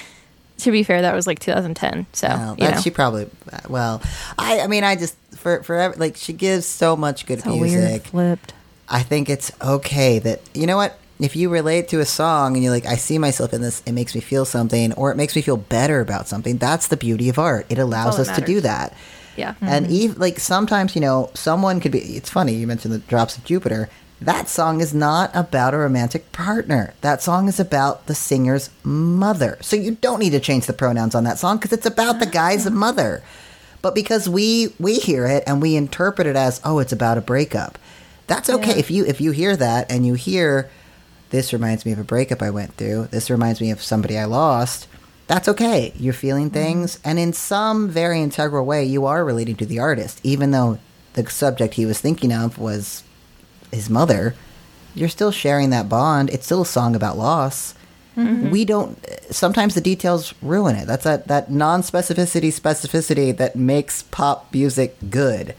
To be fair, that was like 2010. So, Well, you know. she probably. Well, I. I mean, I just for forever like she gives so much good So weird music. flipped. I think it's okay that you know what if you relate to a song and you're like I see myself in this, it makes me feel something, or it makes me feel better about something. That's the beauty of art. It allows us that to do that. yeah. And mm-hmm. even like sometimes, you know, someone could be. It's funny you mentioned the drops of Jupiter. That song is not about a romantic partner. That song is about the singer's mother. So you don't need to change the pronouns on that song because it's about the guy's ah. mother. But because we we hear it and we interpret it as oh, it's about a breakup. That's okay Yeah. if you if you hear that and you hear this reminds me of a breakup I went through. This reminds me of somebody I lost. That's okay. You're feeling mm. things, and in some very integral way, you are relating to the artist, even though the subject he was thinking of was his mother. You're still sharing that bond. It's still a song about loss. Mm-hmm. We don't. Sometimes the details ruin it. That's that that non-specificity specificity that makes pop music good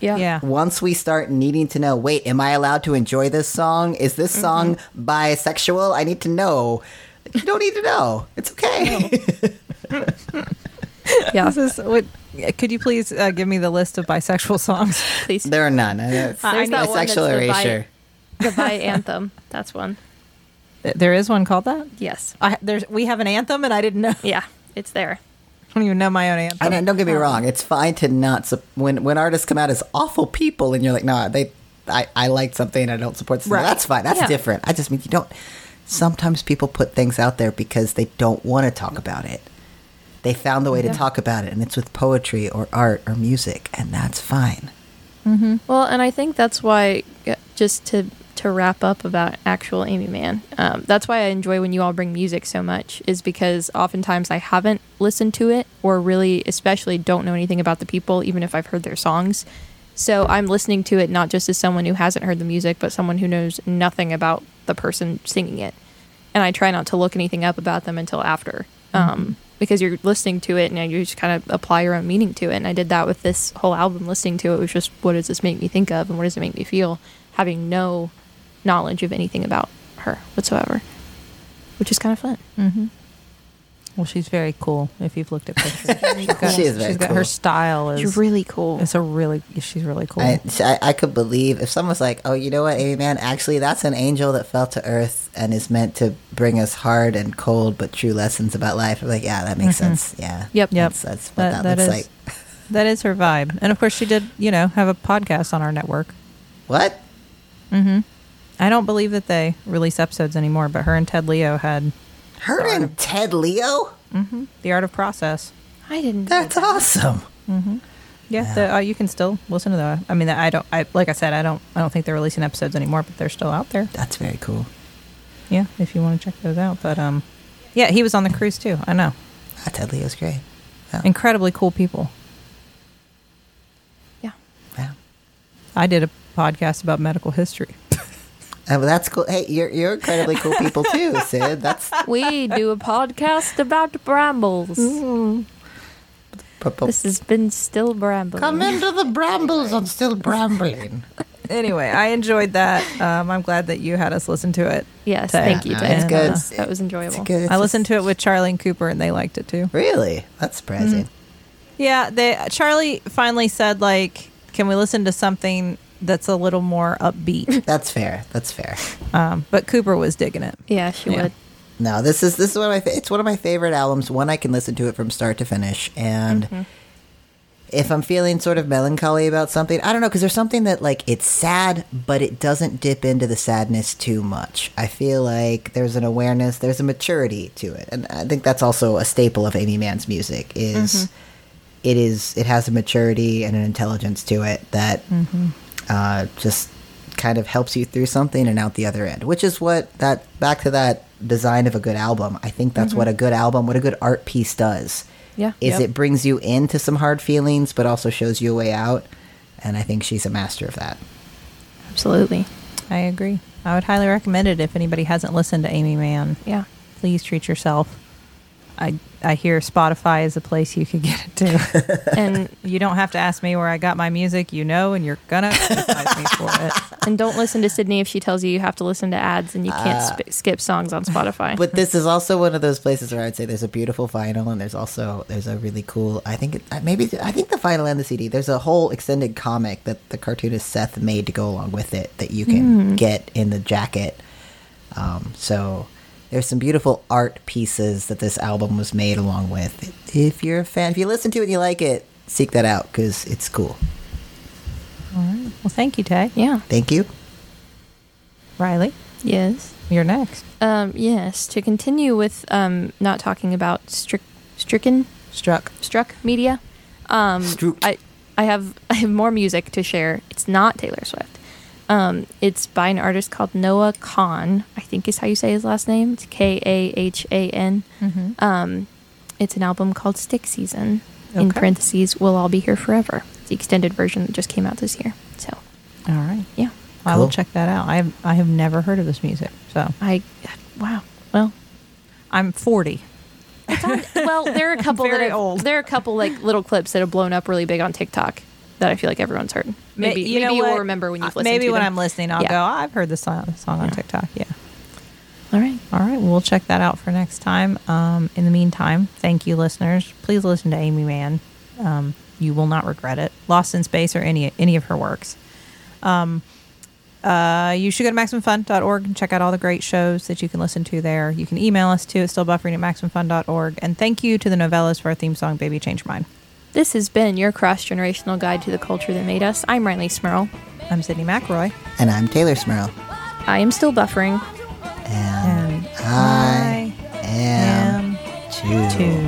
yeah. Yeah. once we start needing to know, wait, am I allowed to enjoy this song? Is this mm-hmm. song bisexual? I need to know. You don't need to know. It's okay. Yeah. This is what. Could you please uh, give me the list of bisexual songs? Please. there are none. I know. There's that one that's Sexual the bi- erasure. The bi anthem. That's one. there is one called that. Yes. I, there's we have an anthem, and I didn't know. Yeah. It's there. I don't even know my own anthem. I don't, don't get me wrong. It's fine to not sup- when when artists come out as awful people, and you're like, no, they, I, I like something, I don't support something. Right. That's fine. That's Yeah. different. I just mean you don't. Sometimes people put things out there because they don't want to talk about it. They found a way Yeah. to talk about it, and it's with poetry or art or music, and that's fine. Well, and I think that's why, just to to wrap up about actual Aimee Mann, um, that's why I enjoy when you all bring music so much, is because oftentimes I haven't listened to it or really, especially, don't know anything about the people, even if I've heard their songs. So I'm listening to it not just as someone who hasn't heard the music, but someone who knows nothing about the person singing it. And I try not to look anything up about them until after. Um, because you're listening to it and you just kind of apply your own meaning to it. And I did that with this whole album. Listening to it was just, what does this make me think of, and what does it make me feel? Having no knowledge of anything about her whatsoever, which is kind of fun. Mm-hmm. Well, she's very cool. If you've looked at pictures, she's got, She is very she's got cool. her style is She's really cool. It's a really she's really cool. I, I I could believe if someone's like, "Oh, you know what, Aimee Mann? Actually, that's an angel that fell to earth and is meant to bring us hard and cold but true lessons about life." I'm like, "Yeah, that makes sense. Yeah, Yep. Yep. that's, that's what that, That- that looks is- like." that is her vibe, and of course she did. You know, have a podcast on our network. What? Mm-hmm. I don't believe that they release episodes anymore, but her and Ted Leo had Her and Ted Leo? mm-hmm, the art of process. I didn't. know That's that. awesome. Yeah, Yeah. The, uh, you can still listen to that. I mean, I don't. I like I said, I don't. I don't think they're releasing episodes anymore, but they're still out there. That's very cool. Yeah, if you want to check those out. But um, yeah, he was on the cruise too. I know. Ah, Ted Leo's great. Yeah. Incredibly cool people. Yeah. yeah. I did a podcast about medical history. Well, that's cool. Hey, you're you're incredibly cool people too, Sid. That's We do a podcast about brambles. but, but- This has been still brambles. come into the brambles. I'm still brambling. anyway, I enjoyed that. Um, I'm glad that you had us listen to it. Yes, Tay. thank you, No, it's good. Uh, that was enjoyable. It's good. I listened to it with Charlie and Cooper, and they liked it too. Really? That's surprising. Yeah, they Charlie finally said like, "Can we listen to something that's a little more upbeat?" That's fair. That's fair. um, but Cooper was digging it. Yeah, she Yeah. would. No, this is this is one of my it's one of my favorite albums. One I can listen to it from start to finish, and mm-hmm. if I'm feeling sort of melancholy about something, I don't know because there's something that like it's sad, but it doesn't dip into the sadness too much. I feel like there's an awareness, there's a maturity to it, and I think that's also a staple of Aimee Mann's music. Is mm-hmm. it is it has a maturity and an intelligence to it that mm-hmm. Uh, just kind of helps you through something and out the other end, which is what that back to that design of a good album. I think that's what a good album, what a good art piece does. Yeah. Is Yep. it brings you into some hard feelings, but also shows you a way out. And I think she's a master of that. Absolutely. I agree. I would highly recommend it if anybody hasn't listened to Aimee Mann. Yeah. Please treat yourself. I I hear Spotify is a place you could get it to. And you don't have to ask me where I got my music. You know, and you're gonna criticize me for it. and don't listen to Sydnee if she tells you you have to listen to ads and you can't sp- skip songs on Spotify. But this is also one of those places where I'd say there's a beautiful vinyl and there's also there's a really cool. I think it, uh, maybe I think the vinyl and the CD. There's a whole extended comic that the cartoonist Seth made to go along with it that you can get in the jacket. Um, so there's some beautiful art pieces that this album was made along with. If you're a fan, if you listen to it and you like it, seek that out because it's cool. All right. Well, thank you, Tay. yeah. Thank you. Rileigh, Yes. you're next. Um, yes. To continue with um, not talking about stric- stricken Struck. struck media. Um, Struck. I I have I have more music to share. It's not Taylor Swift. Um, it's by an artist called Noah Kahan, I think is how you say his last name. It's K A H A N. Mm-hmm. Um, it's an album called Stick Season. In parentheses, we'll all be here forever. It's the extended version that just came out this year. So All right. yeah, I will check that out. I have I have never heard of this music, so I wow. Well, I'm 40. On, well, there are a couple that Very have, old. there are a couple like little clips that have blown up really big on TikTok that I feel like everyone's heard. Maybe you maybe know you will remember when you've Uh, listened. Maybe when them. I'm listening, I'll Yeah. go. "Oh, I've heard this song, song on Yeah. TikTok. Yeah. All right. All right. We'll check that out for next time. Um, in the meantime, thank you, listeners. Please listen to Aimee Mann. Um, you will not regret it. Lost in Space or any any of her works. Um, uh, you should go to MaximumFun.org and check out all the great shows that you can listen to there. You can email us too. It's still buffering at MaximumFun.org. And thank you to the Nouvellas for our theme song, Baby Change Your Mind. This has been your cross generational guide to the culture that made us. I'm Rileigh Smirl. I'm Sydnee McElroy. And I'm Teylor Smirl. I am still buffering. And And I I am am too. too.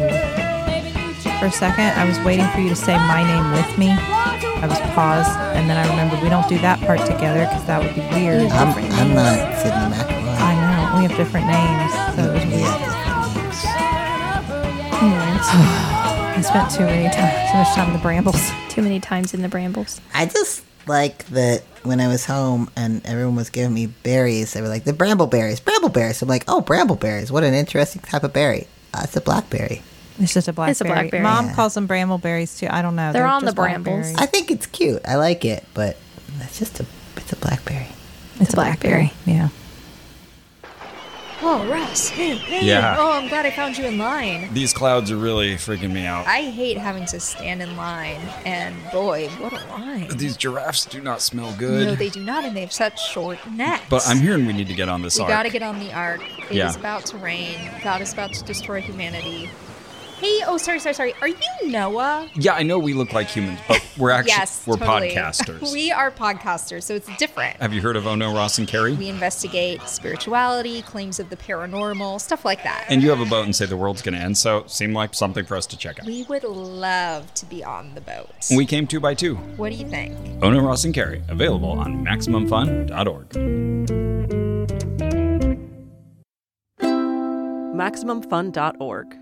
For a second. I was waiting for you to say my name with me. I was paused, and then I remembered we don't do that part together because that would be weird. I'm, I'm not Sydnee McElroy. I know we have different names, so it was weird. have different names. I spent too many time, too much time in the brambles. Too many times in the brambles. I just like that when I was home and everyone was giving me berries, they were like, the bramble berries, bramble berries. I'm like, oh, bramble berries. What an interesting type of berry. Uh, it's a blackberry. It's just a blackberry. It's a blackberry. Mom Yeah. calls them brambleberries too. I don't know. They're on the brambles. I think it's cute. I like it, but it's just a, it's a blackberry. It's a blackberry. Yeah. Oh, Russ. Hey, hey. Yeah. Oh, I'm glad I found you in line. These clouds are really freaking me out. I hate having to stand in line, and boy, what a line. These giraffes do not smell good. No, they do not, and they have such short necks. but I'm hearing we need to get on this We ark. gotta get on the ark. It is Yeah. about to rain. God is about to destroy humanity. Hey, oh, sorry, sorry, sorry. Are you Noah? yeah, I know we look like humans, but we're actually yes, we're totally. podcasters. we are podcasters, so it's different. Have you heard of Ono Ross and Carrie? We investigate spirituality, claims of the paranormal, stuff like that. and you have a boat and say the world's going to end, so it seemed like something for us to check out. we would love to be on the boat. We came two by two. what do you think? Ono Ross and Carrie, available on MaximumFun.org. MaximumFun.org.